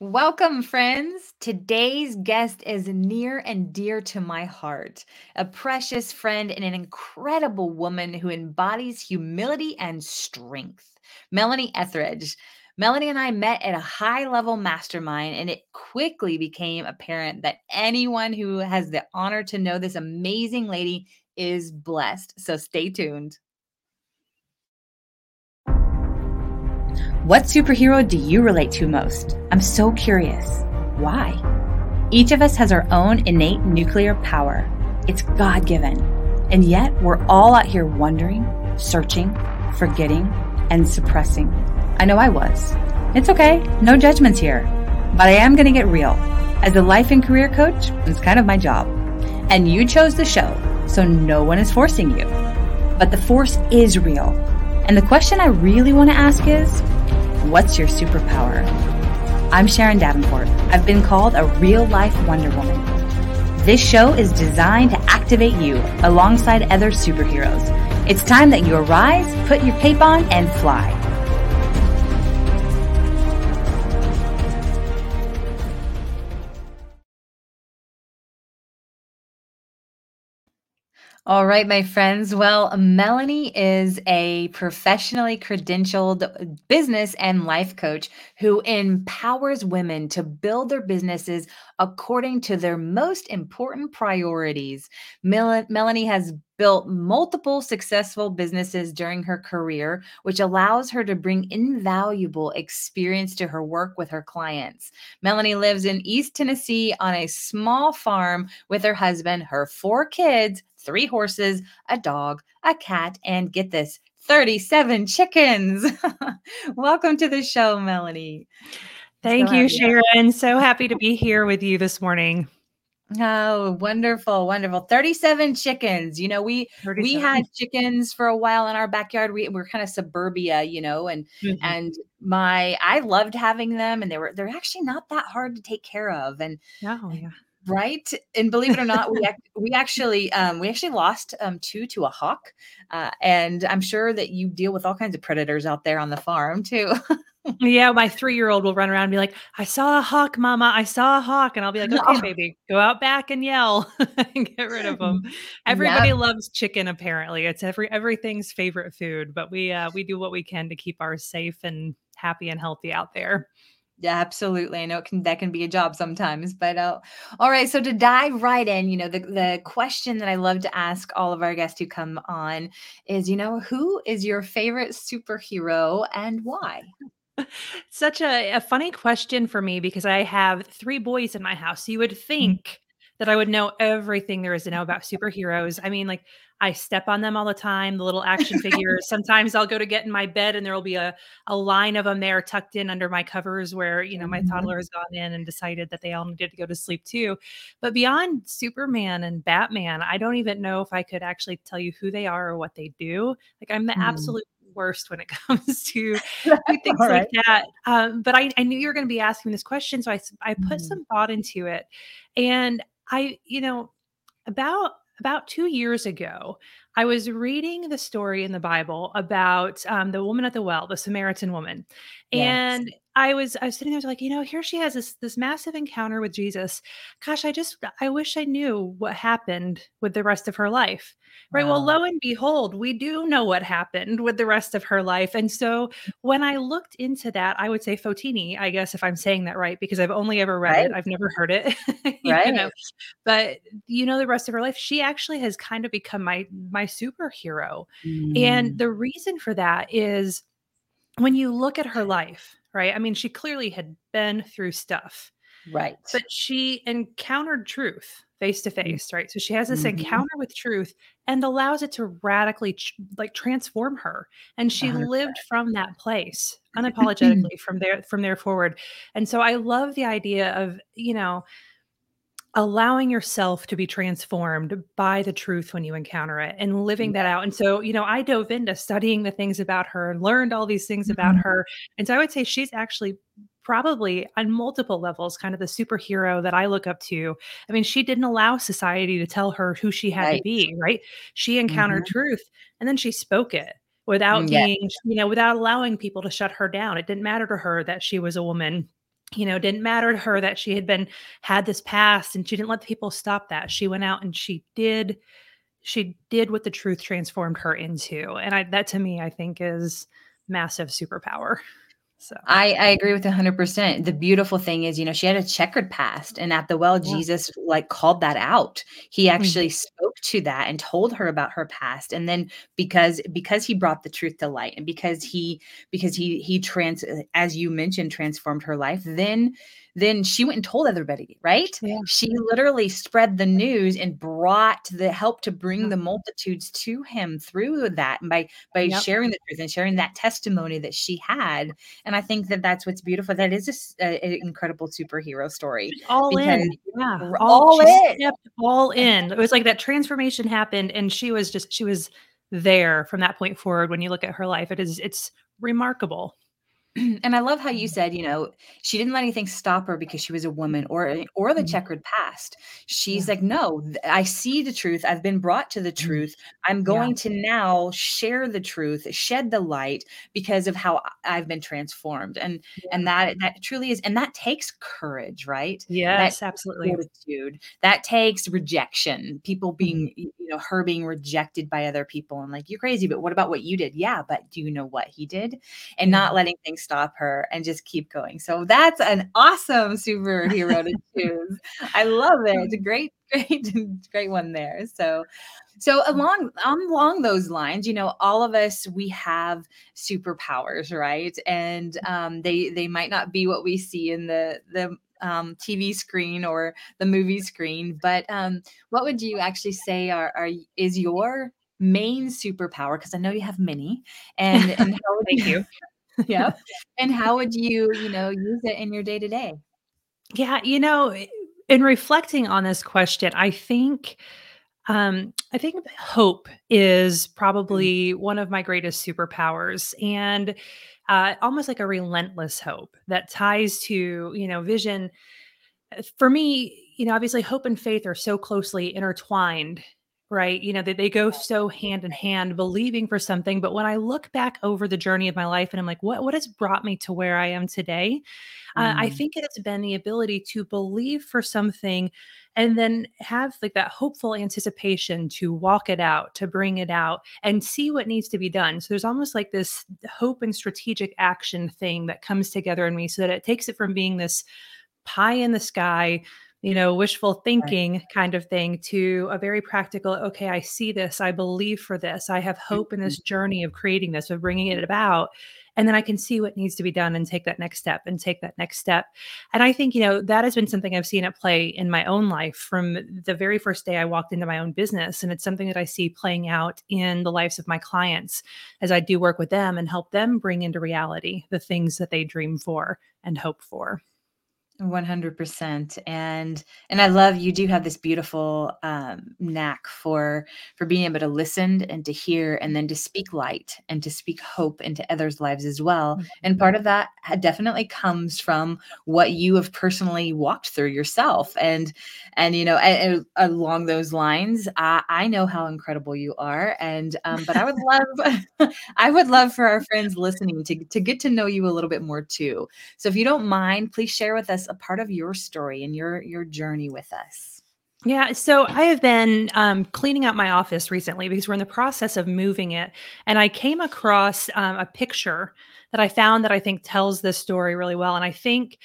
Welcome, friends. Today's guest is near and dear to my heart, a precious friend and an incredible woman who embodies humility and strength. Melanie Ethridge. Melanie and I met at a high level mastermind, and it quickly became apparent that anyone who has the honor to know this amazing lady is blessed. So stay tuned. What superhero do you relate to most? I'm so curious. Why? Each of us has our own innate nuclear power. It's God given. And yet, we're all out here wondering, searching, forgetting, and suppressing. I know I was. It's okay, no judgments here. But I am going to get real. As a life and career coach, it's kind of my job. And you chose the show, so no one is forcing you. But the force is real. And the question I really want to ask is What's your superpower? I'm Sharon Davenport. I've been called a real life Wonder Woman. This show is designed to activate you alongside other superheroes. It's time that you arise, put your cape on, and fly. All right, my friends. Well, Melanie is a professionally credentialed business and life coach who empowers women to build their businesses according to their most important priorities. Mel- Melanie has built multiple successful businesses during her career, which allows her to bring invaluable experience to her work with her clients. Melanie lives in East Tennessee on a small farm with her husband, her four kids, three horses, a dog, a cat, and get this 37 chickens. Welcome to the show, Melanie. Thank so you, Sharon. So happy to be here with you this morning. Oh, wonderful, wonderful. 37 chickens. You know, we 37. we had chickens for a while in our backyard. We we're kind of suburbia, you know, and mm-hmm. and my I loved having them and they were they're actually not that hard to take care of. And oh yeah. Right, and believe it or not, we we actually um, we actually lost um, two to a hawk, uh, and I'm sure that you deal with all kinds of predators out there on the farm too. yeah, my three year old will run around and be like, "I saw a hawk, Mama! I saw a hawk," and I'll be like, "Okay, no. baby, go out back and yell and get rid of them." Everybody yep. loves chicken. Apparently, it's every everything's favorite food, but we uh, we do what we can to keep ours safe and happy and healthy out there. Yeah, absolutely. I know it can that can be a job sometimes, but uh, all right. So to dive right in, you know, the the question that I love to ask all of our guests who come on is, you know, who is your favorite superhero and why? Such a, a funny question for me because I have three boys in my house. So you would mm. think that I would know everything there is to know about superheroes. I mean, like I step on them all the time, the little action figures. Sometimes I'll go to get in my bed and there will be a, a line of them there tucked in under my covers where, you know, my mm-hmm. toddler has gone in and decided that they all needed to go to sleep too. But beyond Superman and Batman, I don't even know if I could actually tell you who they are or what they do. Like I'm the mm. absolute worst when it comes to things right. like that. Um, but I, I, knew you were going to be asking this question, so I I put mm. some thought into it, and I, you know, about about two years ago, I was reading the story in the Bible about um, the woman at the well, the Samaritan woman, and yes. I was I was sitting there like, you know, here she has this this massive encounter with Jesus. Gosh, I just I wish I knew what happened with the rest of her life. Right. Wow. Well, lo and behold, we do know what happened with the rest of her life. And so when I looked into that, I would say Fotini, I guess if I'm saying that right, because I've only ever read right. it. I've never heard it. right. Know? But you know, the rest of her life, she actually has kind of become my my superhero. Mm. And the reason for that is when you look at her life, right? I mean, she clearly had been through stuff. Right. But she encountered truth face to face, right? So she has this mm-hmm. encounter with truth and allows it to radically like transform her. And she 100%. lived from that place unapologetically from there from there forward. And so I love the idea of, you know, allowing yourself to be transformed by the truth when you encounter it and living that out. And so, you know, I dove into studying the things about her and learned all these things mm-hmm. about her. And so I would say she's actually probably on multiple levels kind of the superhero that I look up to. I mean, she didn't allow society to tell her who she had right. to be, right? She encountered mm-hmm. truth and then she spoke it without mm, being, you know, without allowing people to shut her down. It didn't matter to her that she was a woman you know, didn't matter to her that she had been had this past and she didn't let people stop that. She went out and she did she did what the truth transformed her into. And I that to me I think is massive superpower. So I, I agree with 100%. The beautiful thing is, you know, she had a checkered past, and at the well, yeah. Jesus like called that out. He mm-hmm. actually mm-hmm. spoke to that and told her about her past. And then because because he brought the truth to light, and because he because he he trans as you mentioned transformed her life, then then she went and told everybody, right? Yeah. She literally spread the news and brought the help to bring the multitudes to him through that and by by yep. sharing the truth and sharing that testimony that she had. And I think that that's what's beautiful. That is an incredible superhero story. All in, yeah, all, all in, all in. It was like that transformation happened, and she was just she was there from that point forward. When you look at her life, it is it's remarkable. and I love how you said, you know, she didn't let anything stop her because she was a woman or or the mm-hmm. checkered past. She's yeah. like, no, I see the truth. I've been brought to the mm-hmm. truth. I'm going yeah. to now share the truth, shed the light because of how I've been transformed. And yeah. and that that truly is, and that takes courage, right? Yes, that absolutely. Fortitude. That takes rejection. People mm-hmm. being, mm-hmm. you know, her being rejected by other people and like, you're crazy, but what about what you did? Yeah, but do you know what he did? And not letting things stop her and just keep going. So that's an awesome superhero to choose. I love it. Great, great, great one there. So so along along those lines, you know, all of us we have superpowers, right? And um, they they might not be what we see in the the um, TV screen or the movie screen, but um, what would you actually say are, are is your main superpower? Because I know you have many, and, and how thank you. Yeah. And how would you, you know, use it in your day to day? Yeah, you know, in reflecting on this question, I think um I think hope is mm. probably one of my greatest superpowers and uh almost like a relentless hope that ties to, you know, vision uh, for me, you know, obviously hope and faith are so closely intertwined right? You know, that they, they go so hand in hand, believing for something. But when I look back over the journey of my life and I'm like, what, what has brought me to where I am today? Mm. Uh, I mm. think it has been the ability to believe for something and then have like that hopeful anticipation to walk it out, to bring it out and see what needs to be done. So there's almost like this hope and strategic action thing that comes together in me so that it takes it from being this pie in the sky you know, wishful thinking right. kind of thing to a very practical, okay, I see this, I believe for this, I have hope in this mm-hmm. journey of creating this, of bringing it about. And then I can see what needs to be done and take that next step and take that next step. And I think, you know, that has been something I've seen at play in my own life from the very first day I walked into my own business. And it's something that I see playing out in the lives of my clients as I do work with them and help them bring into reality the things that they dream for and hope for. 100% and and i love you do have this beautiful um, knack for for being able to listen and to hear and then to speak light and to speak hope into others lives as well mm-hmm. and part of that definitely comes from what you have personally walked through yourself and and you know and, and along those lines I, I know how incredible you are and um, but i would love i would love for our friends listening to to get to know you a little bit more too so if you don't mind please share with us a part of your story and your your journey with us. Yeah, so I have been um, cleaning out my office recently because we're in the process of moving it, and I came across um, a picture that I found that I think tells this story really well, and I think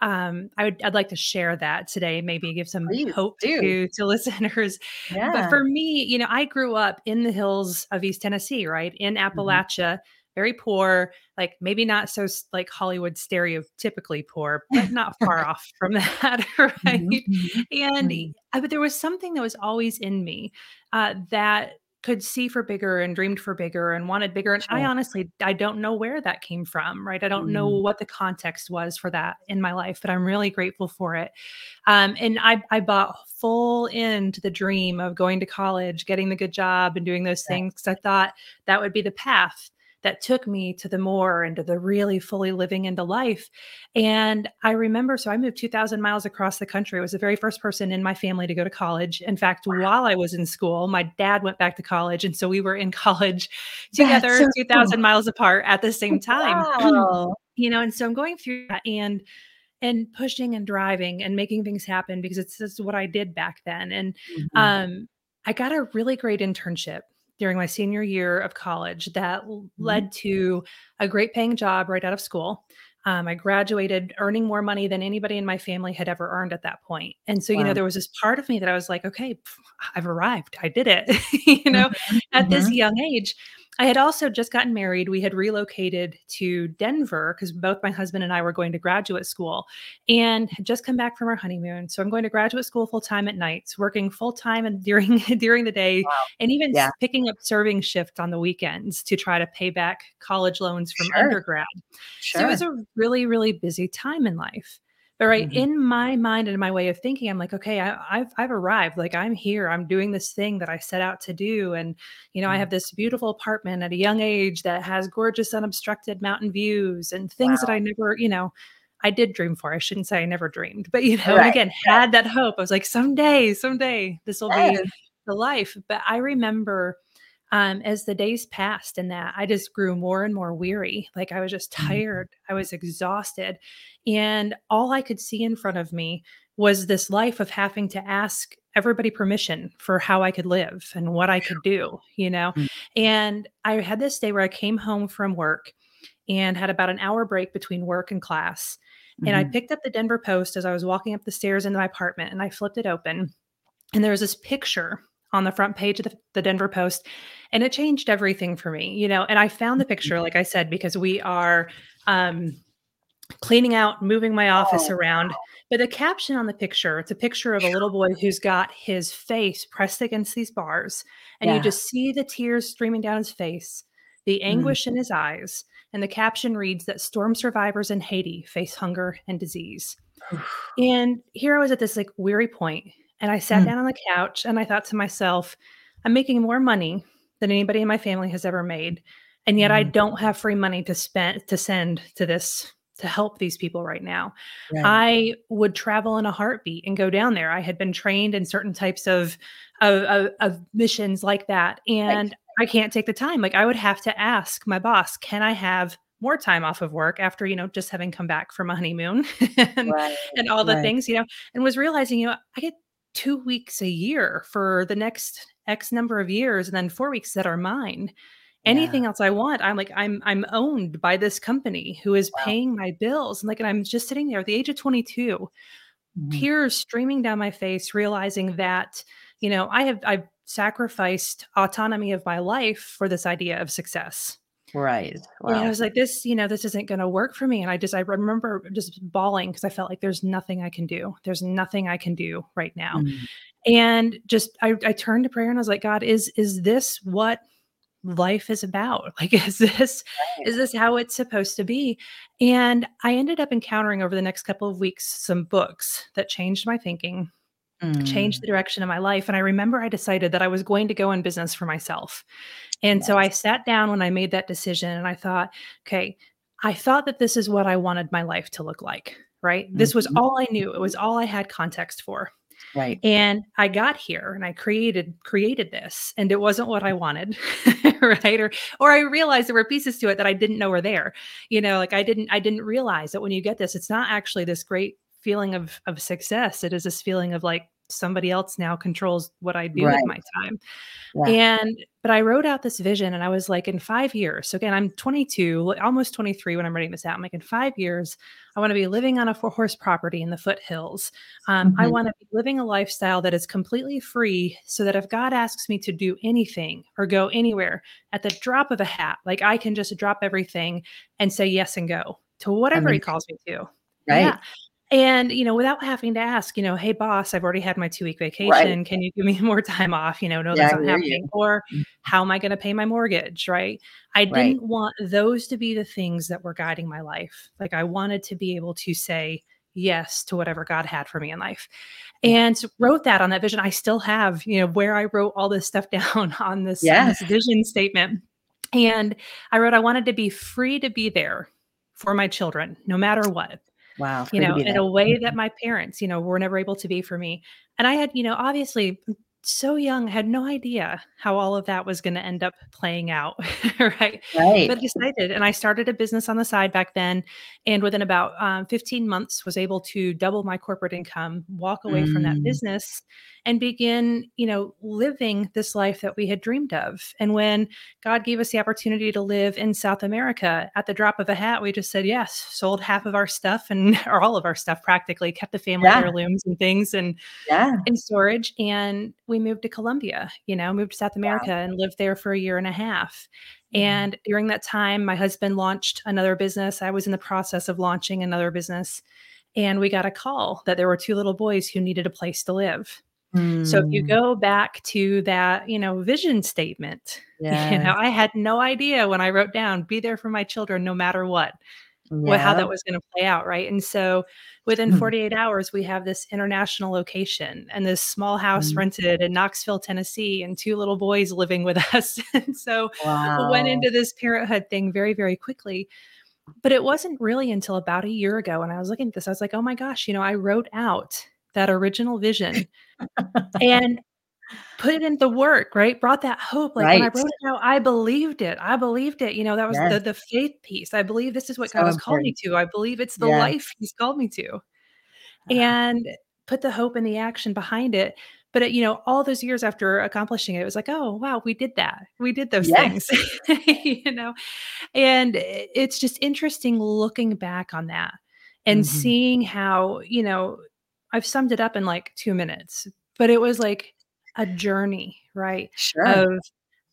um, I would I'd like to share that today, maybe give some Please hope do. to to listeners. Yeah. But for me, you know, I grew up in the hills of East Tennessee, right in mm-hmm. Appalachia. Mm-hmm very poor, like maybe not so like Hollywood stereotypically poor, but not far off from that, right? Mm-hmm. And mm-hmm. But there was something that was always in me uh, that could see for bigger and dreamed for bigger and wanted bigger and sure. i honestly i don't know where that came from right i don't mm. know what the context was for that in my life but i'm really grateful for it um, and I, I bought full into the dream of going to college getting the good job and doing those things because i thought that would be the path that took me to the more and to the really fully living into life. And I remember, so I moved 2,000 miles across the country. I was the very first person in my family to go to college. In fact, wow. while I was in school, my dad went back to college. And so we were in college together, so 2,000 cool. miles apart at the same time. Wow. you know, and so I'm going through that. And and pushing and driving and making things happen because it's just what I did back then. And Mhm. um, I got a really great internship during my senior year of college that Mhm. led to a great paying job right out of school. Um, I graduated earning more money than anybody in my family had ever earned at that point. And so, you know, there was this part of me that I was like, okay, I've arrived. I did it. you know, Mhm, at this mhm. young age. I had also just gotten married. We had relocated to Denver because both my husband and I were going to graduate school and had just come back from our honeymoon. So I'm going to graduate school full time at nights, working full time and during during the day, Wow. and even Yeah. picking up serving shift on the weekends to try to pay back college loans from Sure. undergrad. So it was a really, really busy time in life. But right Mhm. in my mind and my way of thinking, I'm like, okay, I, I've I've arrived. Like I'm here. I'm doing this thing that I set out to do, and you know, I Mhm. have this beautiful apartment at a young age that has gorgeous unobstructed mountain views and things that I never, you know, I did dream for. I shouldn't say I never dreamed, but you know, Right, again, had that hope. I was like, someday, someday, this will be the life. But I remember um, as the days passed and that I just grew more and more weary. Like I was just Mhm. tired. I was exhausted. And all I could see in front of me was this life of having to ask everybody permission for how I could live and what I could do, you know? Mm. And I had this day where I came home from work and had about an hour break between work and class. And I Mhm. picked up the Denver Post as I was walking up the stairs into my apartment and I flipped it open. And there was this picture on the front page of the, the Denver Post, and it changed everything for me, you know. And I found the Mhm. picture, like I said, because we are um, cleaning out, moving my office Oh, around. But the caption on the picture, it's a picture of a little boy who's got his face pressed against these bars, and you just see the tears streaming down his face, the Mm. anguish in his eyes. And the caption reads that storm survivors in Haiti face hunger and disease. And here I was at this like weary point, and I sat Mm. down on the couch and I thought to myself, I'm making more money than anybody in my family has ever made, and yet I Mm. don't have free money to spend to send to this to help these people right now. Right. I would travel in a heartbeat and go down there. I had been trained in certain types of of, of, of missions like that, Right. and I can't take the time. Like I would have to ask my boss, "Can I have more time off of work after you know just having come back from a honeymoon and Right. and all the Right. things you know?" And was realizing, you know, I get two weeks a year for the next X number of years, and then four weeks that are mine Yeah. anything else I want, I'm like, I'm I'm owned by this company who is Wow. paying my bills. And like, and I'm just sitting there at the age of 22, Mhm. tears streaming down my face, realizing that, you know, I have I've sacrificed autonomy of my life for this idea of success. Right. And I was like, this, you know, this isn't gonna work for me. And I just I remember just bawling because I felt like there's nothing I can do. There's nothing I can do right now. Mm. And just I, I turned to prayer and I was like, God, is is this what life is about? Like, is this Right. is this how it's supposed to be? And I ended up encountering over the next couple of weeks some books that changed my thinking, changed Mm. the direction of my life. And I remember I decided that I was going to go in business for myself. And so I sat down when I made that decision and I thought, okay, I thought that this is what I wanted my life to look like, right? This was Mhm. all I knew. It was all I had context for. Right. And I got here and I created created this and it wasn't what I wanted, right? Or or I realized there were pieces to it that I didn't know were there. You know, like I didn't I didn't realize that when you get this, it's not actually this great feeling of of success. It is this feeling of like somebody else now controls what I do with my time. Yeah. And but I wrote out this vision and I was like, in five years. So again, I'm 22, almost 23 when I'm writing this out. I'm like, in five years, I want to be living on a four horse property in the foothills. Um, I Mhm. want to be living a lifestyle that is completely free so that if God asks me to do anything or go anywhere at the drop of a hat, like I can just drop everything and say yes and go to whatever he calls me to. Right. Yeah. And, you know, without having to ask, you know, hey, boss, I've already had my two week Right. vacation. Can you give me more time off? You know, no, Yeah, that's not happening. you. Or Mm. how am I going to pay my mortgage? Right. I Right. didn't want those to be the things that were guiding my life. Like I wanted to be able to say yes to whatever God had for me in life. And wrote that on that vision. I still have, you know, where I wrote all this stuff down on this, on this vision statement. And I wrote, I wanted to be free to be there for my children, no matter what Wow. you know, in a way that Mhm. my parents, you know, were never able to be for me. And I had, you know, obviously so young, had no idea how all of that was gonna end up playing out, right? Right. But decided and I started a business on the side back then, and within about, um, 15 months was able to double my corporate income, walk away from that Mm. business, and begin, you know, living this life that we had dreamed of. And when God gave us the opportunity to live in South America, at the drop of a hat, we just said yes, sold half of our stuff and or all of our stuff practically, kept the family Yeah. heirlooms and things and Yeah. in storage, and we moved to Colombia, you know, moved to South. America and lived there for a year and a half. Mhm. And during that time, my husband launched another business. I was in the process of launching another business, and we got a call that there were 2 little boys who needed a place to live. So if you Mm. go back to that, you know, vision statement, you know, I had no idea when I wrote down, "Be there for my children no matter what." What how that was gonna play out, right? And so within Hmm. 48 hours, we have this international location and this small house Mm. rented in Knoxville, Tennessee, and 2 little boys living with us. And so went into this parenthood thing very, very quickly. But it wasn't really until about a year ago when I was looking at this, I was like, "Oh my gosh," you know, I wrote out that original vision and put it into work, right? Brought that hope, like, when I wrote it out, I believed it, I believed it, you know, that was Yes. the the faith piece. I believe this is what God So has called me to. I believe it's the Yes. life He's called me to, Ah. and put the hope and the action behind it. But it you know, all those years after accomplishing it, it was like, "Oh, wow, we did that. We did those things." You know? And it's just interesting looking back on that and Mhm. seeing how, you know I've summed it up in, like, 2 minutes, but it was like a journey, right? Sure. Of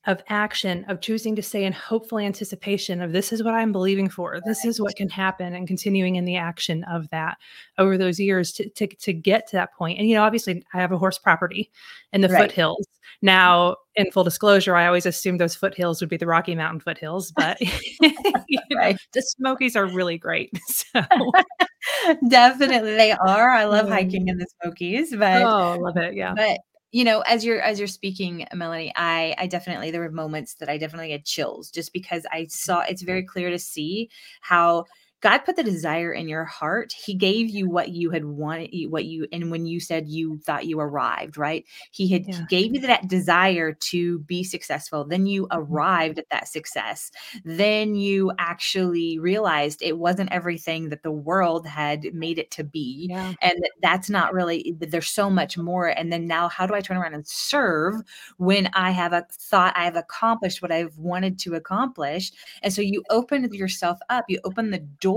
of action, of choosing to stay in hopeful anticipation of, "This is what I'm believing for. This is what can happen," and continuing in the action of that over those years to to to get to that point. And, you know, obviously, I have a horse property in the Right. foothills. Now, in full disclosure, I always assumed those foothills would be the Rocky Mountain foothills, but, you know, the Smokies are really great. So Definitely, they are. I love hiking Um in the Smokies, but Oh, love it, yeah. but, you know, as you're as you're speaking, Melanie, I I definitely there were moments that I definitely had chills just because I saw it's very clear to see how God put the desire in your heart. He gave you what you had wanted what you and when you said you thought you arrived, right? He had he gave you that desire to be successful, then you Mhm. arrived at that success. Then you actually realized it wasn't everything that the world had made it to be, Yeah. and that that's not really there's so much more, and then now how do I turn around and serve when I have a thought I've accomplished what I've wanted to accomplish? And so you open yourself up, you open the door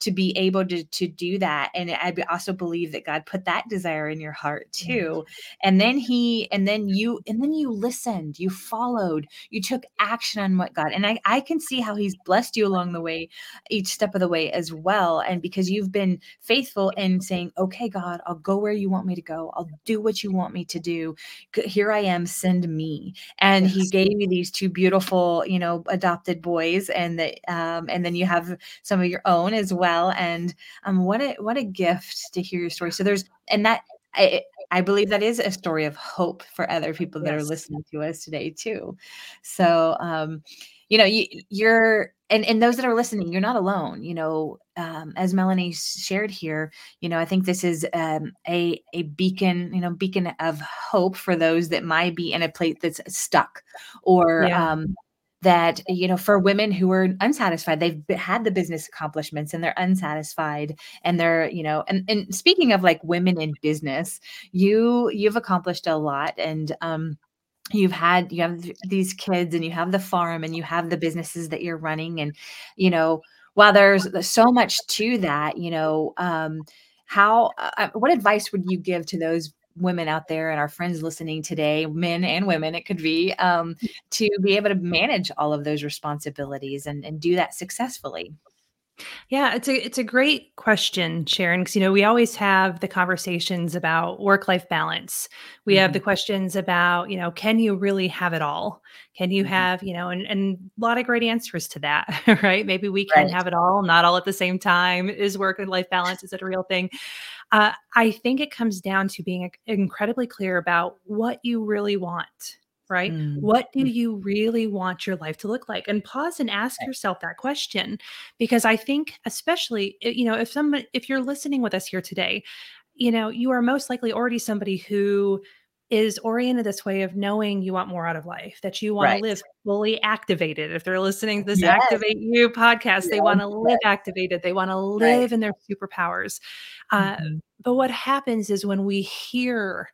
to be able to to do that, and I also believe that God put that desire in your heart too, and then he and then you and then you listened, you followed, you took action on what God and I I can see how he's blessed you along the way, each step of the way as well, and because you've been faithful in saying, "Okay, God, I'll go where you want me to go. I'll do what you want me to do. Here I am, send me." And he gave you these 2 beautiful, you know, adopted boys and that, um, and then you have some of your own as well, and, um, what a what a gift to hear your story. So there's and that I I believe that is a story of hope for other people that are listening to us today too. So, um, you know, you you're and and those that are listening, you're not alone, you know, um, as Melanie shared here, you know, I think this is, um, a a beacon, you know, beacon of hope for those that might be in a plate that's stuck or, Yeah. um, that, you know, for women who are unsatisfied, they've had the business accomplishments and they're unsatisfied and they're, you know and and speaking of, like, women in business, you you've accomplished a lot and, um, you've had you have these kids and you have the farm and you have the businesses that you're running and, you know, while there's so much to that, you know, um, how uh uh, what advice would you give to those women out there and our friends listening today, men and women, it could be, um, to be able to manage all of those responsibilities and and do that successfully? Yeah, it's a it's a great question, Sharon, because you know, we always have the conversations about work-life balance. We have the questions about, you know, can you really have it all? Can you Mhm. have, you know, and and a lot of great answers to that, right? Maybe we can Right. have it all, not all at the same time. Is work and life balance, is it a real thing? Uh, I think it comes down to being incredibly clear about what you really want, right? Mm, What do mm. you really want your life to look like? And pause and ask Right. yourself that question because I think especially, you know, if someone if you're listening with us here today, you know, you are most likely already somebody who is oriented this way of knowing you want more out of life, that you want Right. to live fully activated. If they're listening to this Yes. Activate You podcast, they want to live yes. activated. They want to live in their superpowers. Uh, Mhm. but what happens is when we hear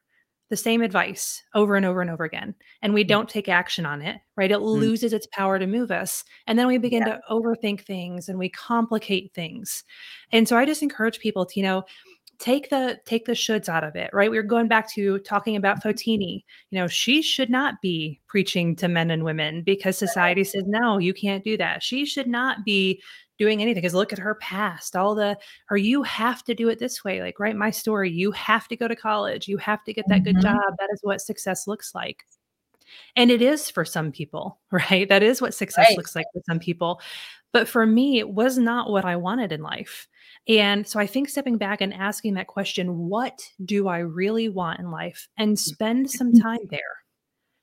the same advice over and over and over again, and we don't take action on it, right? It loses its power to move us. And then we begin to overthink things and we complicate things. And so I just encourage people to, you know, take the take the shoulds out of it right? We are going back to talking about fotini. You know she should not be preaching to men and women because society says no you can't do that. She should not be doing anything because look at her past all the or you have to do it this way. Like write my story. You have to go to college. You have to get that good Mhm. job. That is what success looks like. And it is for some people right? That is what success Right. looks like for some people but for me it was not what i wanted in life and so I think stepping back and asking that question, what do I really want in life? And spend some time there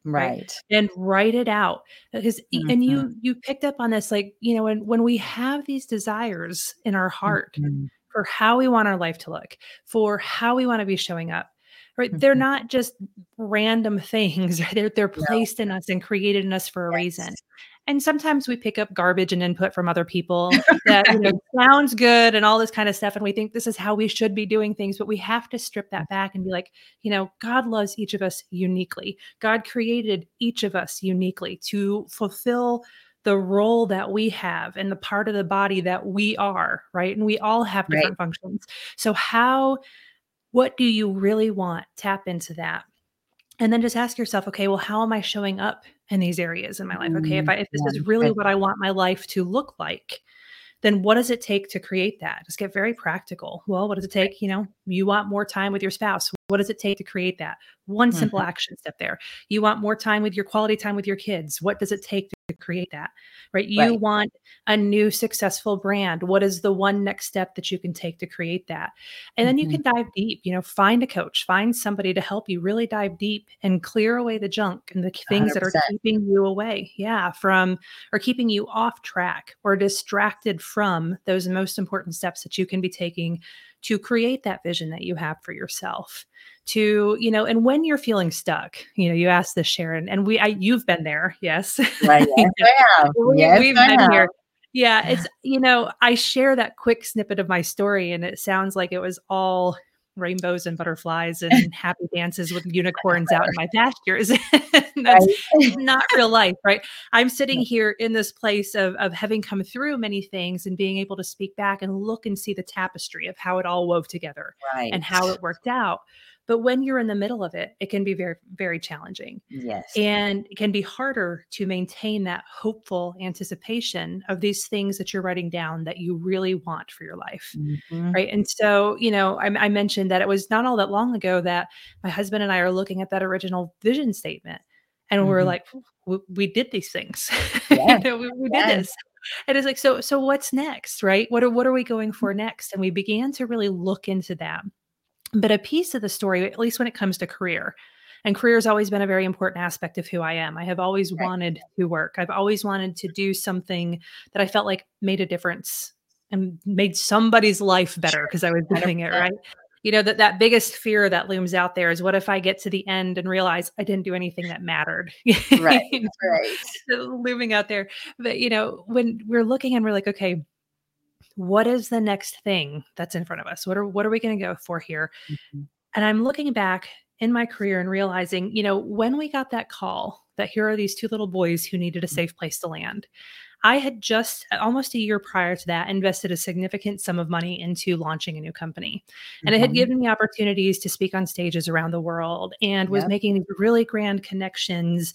Right. and write it out. Because y- and you you picked up on this, like, you know, when when we have these desires in our heart Mhm. for how we want our life to look, for how we want to be showing up. Right. They're Mhm. not just random things. They're they're No. placed in us and created in us for a reason. And sometimes we pick up garbage and input from other people that you know sounds good and all this kind of stuff. And we think this is how we should be doing things, but we have to strip that back and be like, you know, God loves each of us uniquely. God created each of us uniquely to fulfill the role that we have and the part of the body that we are, right? And we all have Right. different functions. So how what do you really want? Tap into that. And then just ask yourself, okay, well, how am I showing up in these areas in my life? Okay, if Mm, I if this yeah, is really what I want my life to look like, then what does it take to create that? Just get very practical. Well, what does it take? You know, you want more time with your spouse. What does it take to create that? One simple Mhm. action step there. You want more time with your quality time with your kids. What does it take to create that? Right? You Right. want a new successful brand. What is the one next step that you can take to create that? And then you Mhm. can dive deep, you know, find a coach, find somebody to help you really dive deep and clear away the junk and the things that are keeping you away. Yeah, from or keeping you off track or distracted from those most important steps that you can be taking to create that vision that you have for yourself to you know and when you're feeling stuck you know you asked this sharon and we I, you've been there yes Right, yes, have. we, Yes, we've I been have. here yeah it's you know i share that quick snippet of my story and it sounds like it was all rainbows and butterflies and happy dances with unicorns out in my pastures that's not real life, right? I'm sitting here in this place of of having come through many things and being able to speak back and look and see the tapestry of how it all wove together Right. and how it worked out. But when you're in the middle of it, it can be very, very challenging. Yes. And it can be harder to maintain that hopeful anticipation of these things that you're writing down that you really want for your life. Mhm. Right. And so, you know, I, I mentioned that it was not all that long ago that my husband and I are looking at that original vision statement and we're Mhm. like, we, we did these things. Yeah. you know, we, we did this. And it's like, so, so what's next? Right. What are, what are we going for next? And we began to really look into that. But a piece of the story, at least when it comes to career, and career has always been a very important aspect of who I am. I have always Right. wanted to work. I've always wanted to do something that I felt like made a difference and made somebody's life better because I was doing it right. You know that that biggest fear that looms out there is what if I get to the end and realize I didn't do anything that mattered. Right. Right. looming out there. But you know, when we're looking and we're like, okay, what is the next thing that's in front of us? What are what are we going to go for here? Mhm. And I'm looking back in my career and realizing, you know, when we got that call that here are these two little boys who needed a safe place to land. I had just almost a year prior to that invested a significant sum of money into launching a new company. And it had Mhm. given me opportunities to speak on stages around the world and was Yep. making these really grand connections.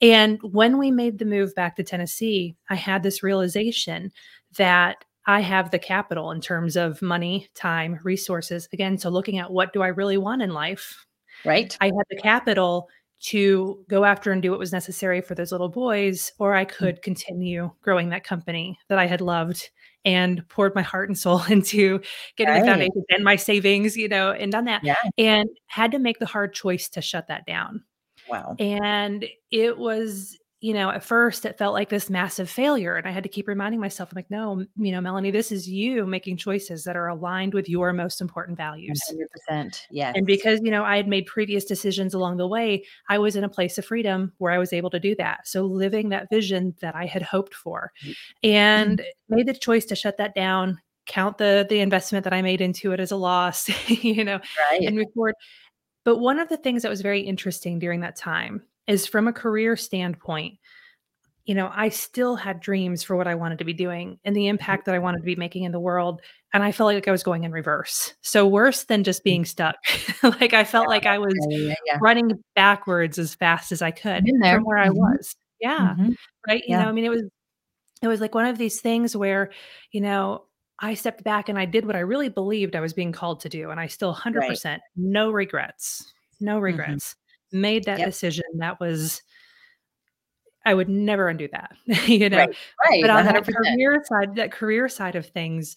And when we made the move back to Tennessee, I had this realization that I have the capital in terms of money, time, resources. Again, so looking at what do I really want in life? Right. I had the capital to go after and do what was necessary for those little boys, or I mm. could continue growing that company that I had loved and poured my heart and soul into getting the foundation and my savings, you know, and done that. Yeah. And had to make the hard choice to shut that down. Wow. And it was you know, at first it felt like this massive failure. And I had to keep reminding myself, I'm like, no, you know, Melanie, this is you making choices that are aligned with your most important values. 100%. Yes. And because, you know, I had made previous decisions along the way, I was in a place of freedom where I was able to do that. So living that vision that I had hoped for Mm. and made the choice to shut that down, count the the investment that I made into it as a loss, you know, right. and record. But one of the things that was very interesting during that time is from a career standpoint, you know, I still had dreams for what I wanted to be doing and the impact that I wanted to be making in the world. And I felt like I was going in reverse. So worse than just being stuck. like I felt like I was Yeah, yeah, yeah. running backwards as fast as I could from where I Mhm. was. Yeah. Mhm. Right. You Yeah. know, I mean, it was it was like one of these things where, you know, I stepped back and I did what I really believed I was being called to do. And I still 100% no regrets, no regrets, made that Yep. decision. That was, I would never undo that, you know. Right. Right. But on that 100%. career side, that career side of things,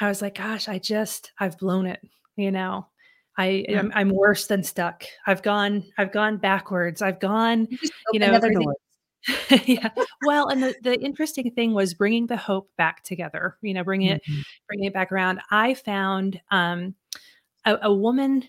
I was like, gosh, I just, I've blown it, you know. I Mm. am I'm worse than stuck. I've gone, I've gone backwards. I've gone, You you know, yeah. Well, and the, the interesting thing was bringing the hope back together, you know, bringing it, Mhm. bringing it back around. I found um, a, a woman,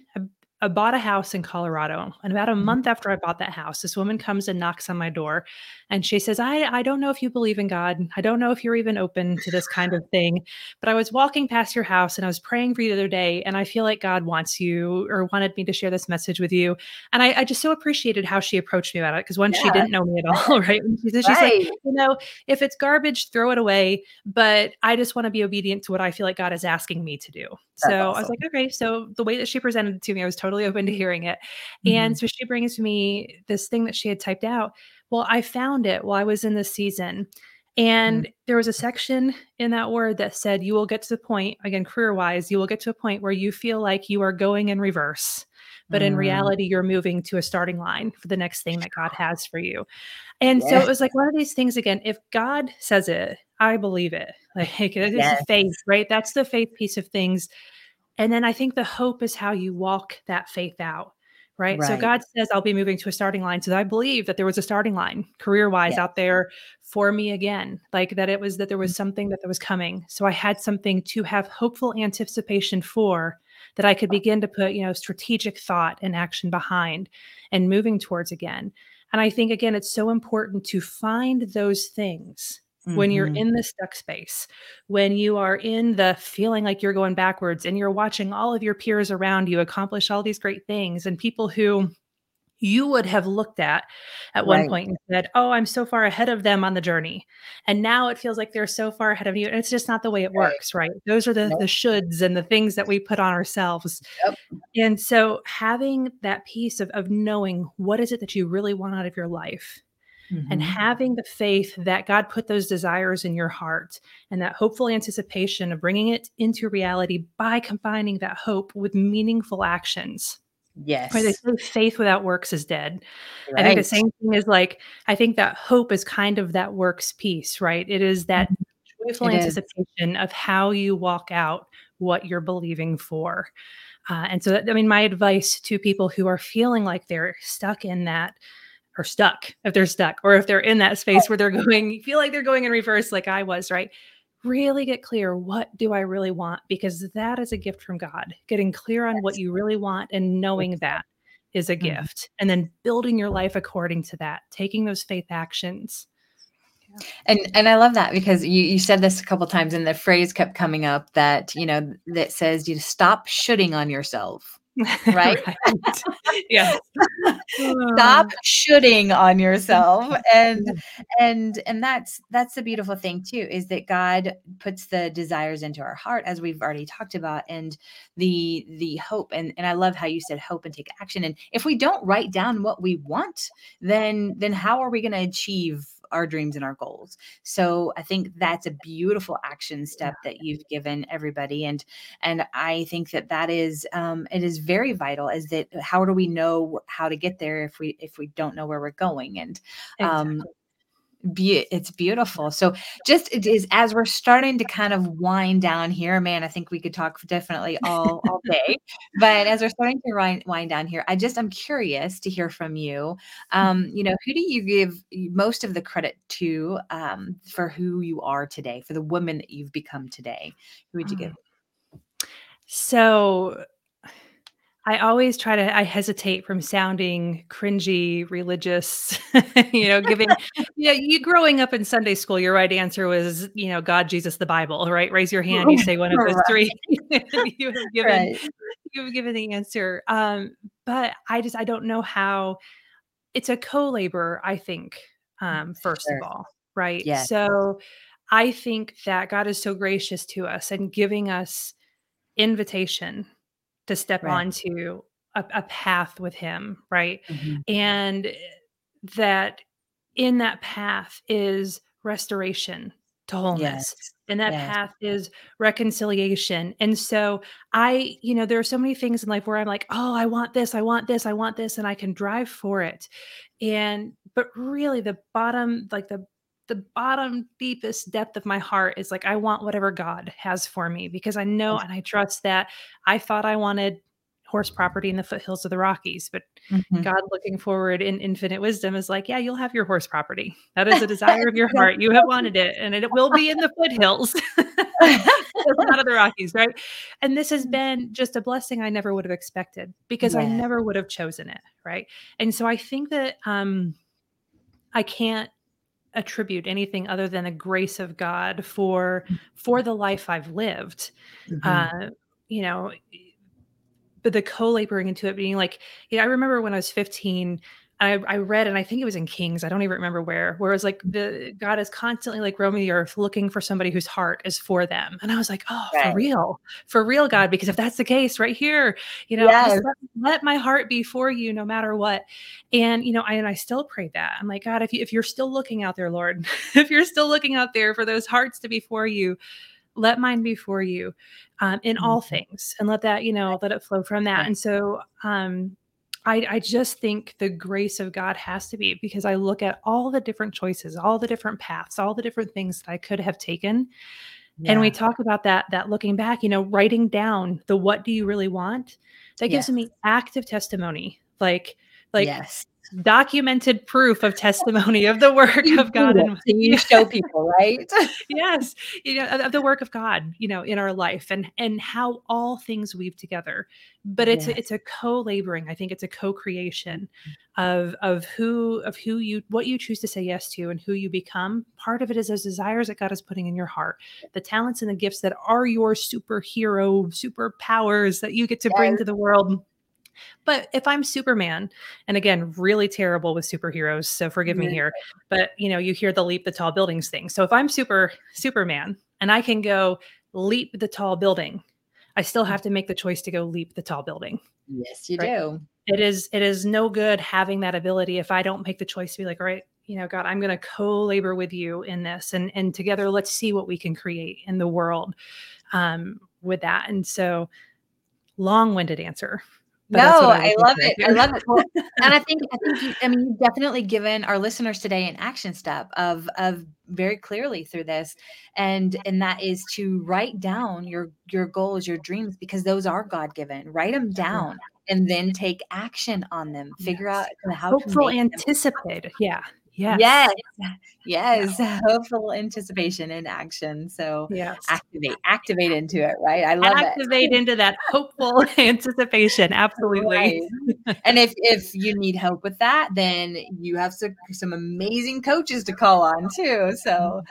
I bought a house in Colorado. And about a Mhm. month after I bought that house, this woman comes and knocks on my door and she says, I, I don't know if you believe in God. I don't know if you're even open to this kind of thing, but I was walking past your house and I was praying for you the other day. And I feel like God wants you or wanted me to share this message with you. And I, I just so appreciated how she approached me about it. Cause one, she didn't know me at all. Right. And she said, she's like, you know, if it's garbage, throw it away. But I just want to be obedient to what I feel like God is asking me to do. That's so I was like, okay. So the way that she presented it to me, I was totally open to hearing it. Mm-hmm. And so she brings me this thing that she had typed out. Well, I found it while I was in this season. And there was a section in that word that said, You will get to the point, again, career wise, you will get to a point where you feel like you are going in reverse. But in Mm. reality, you're moving to a starting line for the next thing that God has for you. And so it was like one of these things again, if God says it, I believe it. Like it is Yes. faith, right? That's the faith piece of things. And then I think the hope is how you walk that faith out. Right. So God says, I'll be moving to a starting line. So I believe that there was a starting line career wise Yes. out there for me again, like that it was that there was mm-hmm. something that, that was coming. So I had something to have hopeful anticipation for that I could begin to put, you know, strategic thought and action behind and moving towards again. And I think, again, it's so important to find those things when you're Mhm. in the stuck space, when you are in the feeling like you're going backwards and you're watching all of your peers around you accomplish all these great things and people who you would have looked at at one Right. point and said, Oh, I'm so far ahead of them on the journey. And now it feels like they're so far ahead of you. And it's just not the way it Right. works, right? Those are the, Nope. the should and the things that we put on ourselves. Yep. And so having that piece of, of knowing what is it that you really want out of your life and Mhm. having the faith that God put those desires in your heart and that hopeful anticipation of bringing it into reality by combining that hope with meaningful actions. Yes. Right? They say faith without works is dead. I think the same thing is like, I think that hope is kind of that works piece, right? It is that joyful Mm-hmm. It is. anticipation of how you walk out what you're believing for. Uh, and so, that, I mean, my advice to people who are feeling like they're stuck in that, or stuck, if they're stuck, or if they're in that space where they're going, feel like they're going in reverse, like I was, right? Really get clear what do I really want? Because that is a gift from God. Getting clear on what you really want and knowing that is a Mhm. gift. And then building your life according to that, taking those faith actions. And and I love that because you you said this a couple times and the phrase kept coming up that you know that says you stop shooting on yourself. Right? yes. Stop ah. shooting on yourself and and and that's that's the beautiful thing too is that God puts the desires into our heart as we've already talked about and the the hope and and I love how you said hope and take action and if we don't write down what we want then then how are we going to achieve our dreams and our goals so i think that's a beautiful action step that you've given everybody and and i think that that is um it is very vital is that how do we know how to get there if we if we don't know where we're going and um Exactly. Be- it's beautiful. So just it is as we're starting to kind of wind down here, man, I think we could talk definitely all all day. But as we're starting to wind, wind down here, I just I'm curious to hear from you. Um, you know, who do you give most of the credit to um, for who you are today, for the woman that you've become today? Who would you give? Mm. So I always try to I hesitate from sounding cringy, religious, you know, giving yeah, you growing up in Sunday school, your right answer was, you know, God, Jesus, the Bible, right? Raise your hand, you say one of those Right. three. you have given Right. you've given the answer. Um, but I just I don't know how it's a co-labor, I think, um, first Sure. of all, right? Yes. So I think that God is so gracious to us and giving us invitation to step Right. onto a, a path with him, right? Mhm. And eh, that in that path is restoration to wholeness. Yes. And that Yes. path is reconciliation. And so I, you know, there are so many things in life where I'm like, oh, I want this, I want this, I want this, and I can drive for it. And but really the bottom, like the the bottom deepest depth of my heart is like I want whatever God has for me because I know and I trust that I thought I wanted horse property in the foothills of the Rockies, but Mhm. God looking forward in infinite wisdom is like, yeah, you'll have your horse property. That is a desire of your heart. You have wanted it, and it will be in the foothills. Not of the Rockies, right? And this has been just a blessing I never would have expected because I never would have chosen it, right? And so I think that um I can't attribute anything other than the grace of God for for the life I've lived. Mhm. Uh, you know, but the co-laboring into it being like, you know, I remember when I was 15, I, I read, and I think it was in Kings, I don't even remember where, where it was like the God is constantly like roaming the earth looking for somebody whose heart is for them. And I was like, oh, Right. for real, for real, God, because if that's the case right here, you know, Yes. let, let my heart be for you no matter what. And, you know, I, and I still pray that. I'm like, God, if, you, if you're still looking out there, Lord, if you're still looking out there for those hearts to be for you, let mine be for you um, in all Mhm. things and let that you know let it flow from that and so um I, I just think the grace of God has to be because I look at all the different choices, all the different paths, all the different things that I could have taken. And we talk about that, that looking back, you know, writing down the what do you really want? That gives Yes. me active testimony, like, like yes. Documented proof of testimony of the work You of God. And you show people, right? yes you know of- the work of god you know in our life and and how all things weave together but it's Yes. a, it's a co-laboring i think it's a co-creation mm. of of who of who you what you choose to say yes to and who you become part of it is those desires that god is putting in your heart the talents and the gifts that are your superhero superpowers that you get to bring to the world but if i'm superman and again really terrible with superheroes so forgive me here but you know you hear the leap the tall buildings thing. So if i'm super superman and i can go leap the tall building i still have to make the choice to go leap the tall building Yes, you Right. do. it is it is no good having that ability if i don't make the choice to be like all right you know god i'm going to co-labor with you in this and and together let's see what we can create in the world um with that. And so long-winded answer No, what I love it. I love it. Well, and I think I think you, I mean you've definitely given our listeners today an action step of of very clearly through this, and and that is to write down your your goals, your dreams, because those are God given. Write them down and then take action on them. Figure out kind of how to hopeful anticipated yeah yes Yes. Yes. Hopeful anticipation and action. So yes activate, activate into it, right? I love it. activate into that hopeful anticipation absolutely Right. and if if you need help with that, then you have some some amazing coaches to call on too. So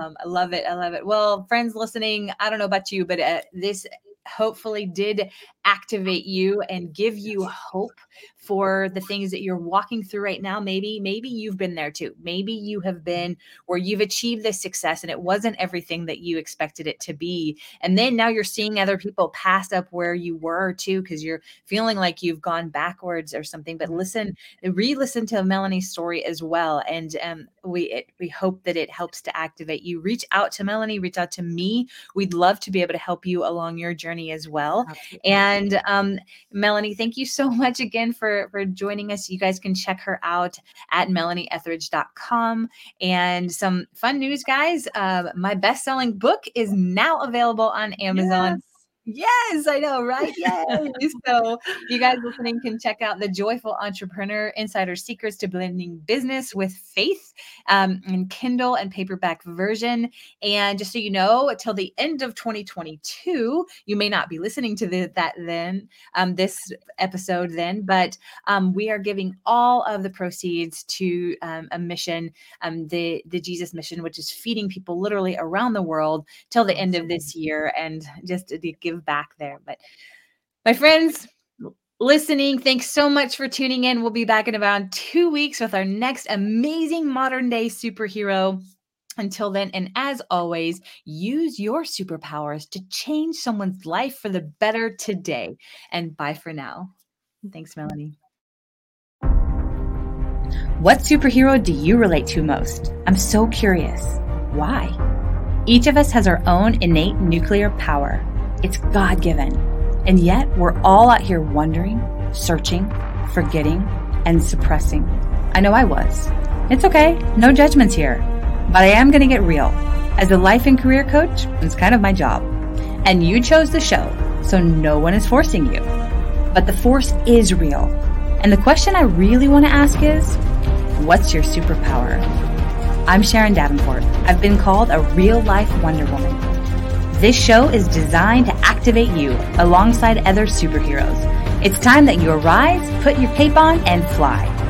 um, I love it. I love it. Well, friends listening, I don't know about you, but uh, this hopefully did activate you and give you hope for the things that you're walking through right now maybe maybe you've been there too. Maybe you have been where you've achieved this success and it wasn't everything that you expected it to be. And then now you're seeing other people pass up where you were too because you're feeling like you've gone backwards or something. But listen re-listen to melanie's story as well. And um, we it, we hope that it helps to activate you. Reach out to melanie reach out to me. We'd love to be able to help you along your journey as well. Absolutely. And um, Melanie, thank you so much again for for joining us. You guys can check her out at melanieethridge.com. And some fun news, guys. Uh, my best selling book is now available on Amazon. Yes. Yes, I know, right? Yes. so you guys listening can check out the Joyful Entrepreneur Insider Secrets to Blending Business with Faith um, in Kindle and paperback version. And just so you know, until the end of 2022, you may not be listening to the, that then, um, this episode then, but um, we are giving all of the proceeds to um, a mission, um, the the Jesus mission, which is feeding people literally around the world till the end of this year, and just to give give back there. But my friends, listening. Thanks so much for tuning in. We'll be back in about two weeks with our next amazing modern day superhero. Until then, and as always, use your superpowers to change someone's life for the better today. And bye for now. Thanks, Melanie. What superhero do you relate to most? I'm so curious. Why? Each of us has our own innate nuclear power it's God given. And yet we're all out here wondering, searching, forgetting, and suppressing. I know I was. It's okay. No judgments here. But I am going to get real. As a life and career coach, it's kind of my job. And you chose the show, so no one is forcing you. But the force is real. And the question I really want to ask is, what's your superpower? I'm Sharon Davenport. I've been called a real life Wonder Woman. This show is designed to activate you alongside other superheroes. It's time that you arise, put your cape on, and fly.